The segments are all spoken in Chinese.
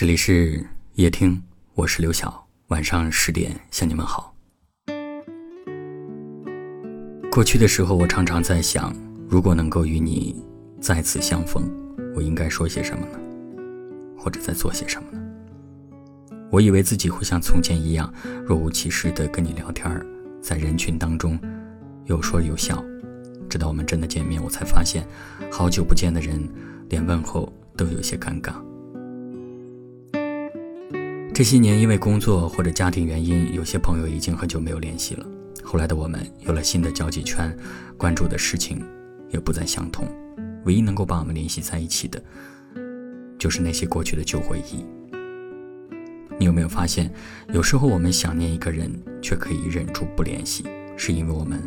这里是夜听，我是刘晓。晚上十点向你们好。过去的时候，我常常在想，如果能够与你再次相逢，我应该说些什么呢？或者在做些什么呢？我以为自己会像从前一样，若无其事的跟你聊天，在人群当中有说有笑。直到我们真的见面，我才发现，好久不见的人，连问候都有些尴尬。这些年，因为工作或者家庭原因，有些朋友已经很久没有联系了。后来的我们有了新的交际圈，关注的事情也不再相同。唯一能够把我们联系在一起的，就是那些过去的旧回忆。你有没有发现，有时候我们想念一个人，却可以忍住不联系，是因为我们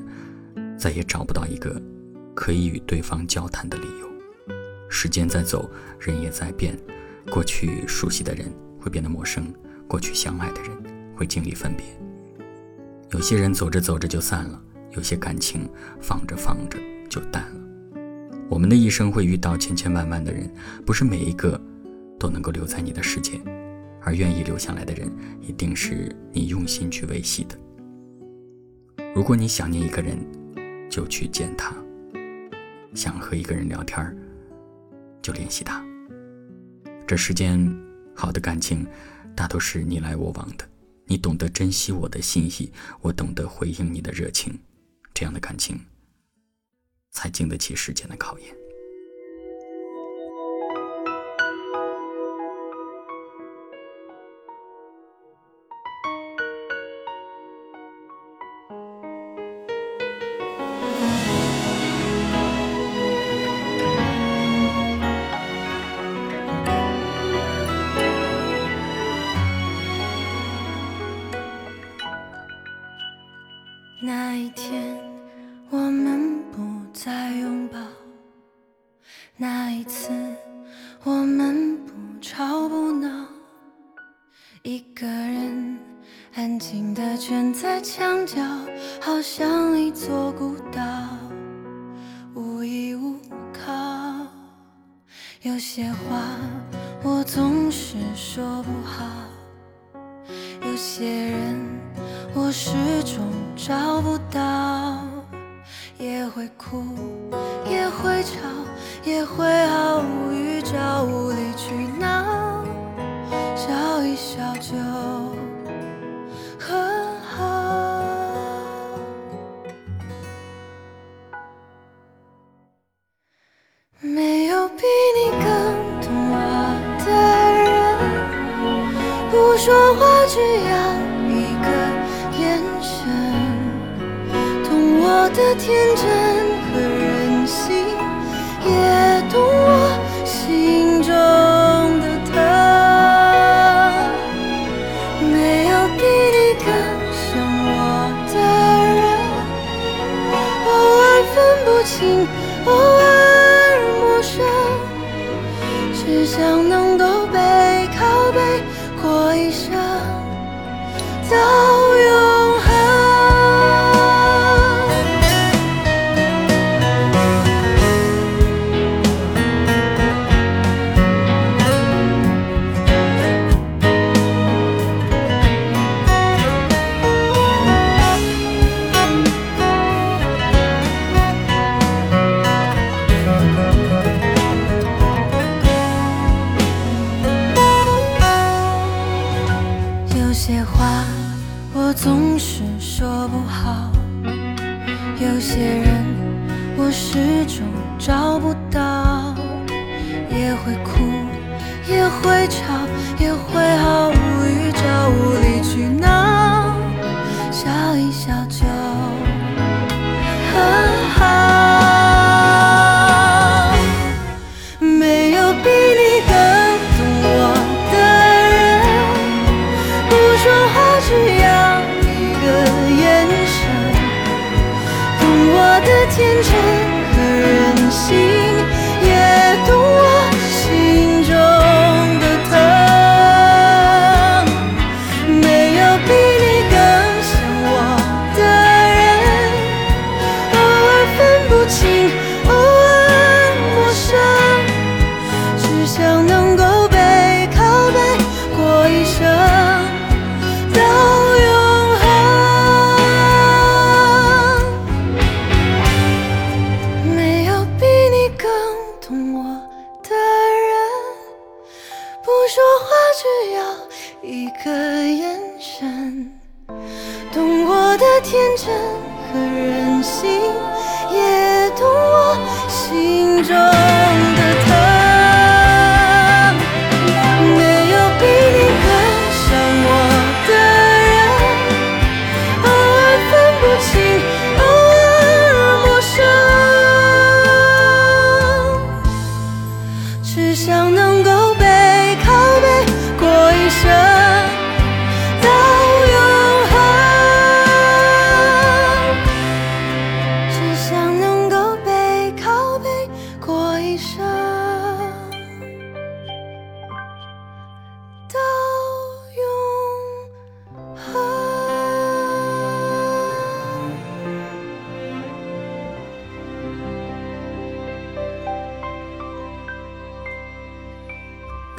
再也找不到一个可以与对方交谈的理由。时间在走，人也在变，过去熟悉的人会变得陌生。过去相爱的人会经历分别，有些人走着走着就散了，有些感情放着放着就淡了。我们的一生会遇到千千万万的人，不是每一个都能够留在你的世界，而愿意留下来的人，一定是你用心去维系的。如果你想念一个人，就去见他；想和一个人聊天就联系他。这世间好的感情。大都是你来我往的，你懂得珍惜我的心意，我懂得回应你的热情，这样的感情才经得起时间的考验。那一天，我们不再拥抱；那一次，我们不吵不闹。一个人安静地蜷在墙角，好像一座孤岛，无依无靠。有些话我总是说不好，有些人。始终找不到，也会哭，也会吵，也会毫无预兆无理取闹，笑一笑就很好。没有比你更懂我的人，不说话只要。的天真和任性，也懂我心中的疼。没有比你更像我的人，偶尔分不清，偶尔些话我总是说不好，有些人我始终找不到，也会哭，也会吵，也会毫无预兆我的人不说话只要一个眼神。懂我的天真和任性也懂我心中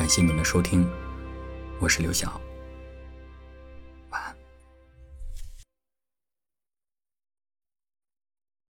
感谢您的收听，我是刘晓。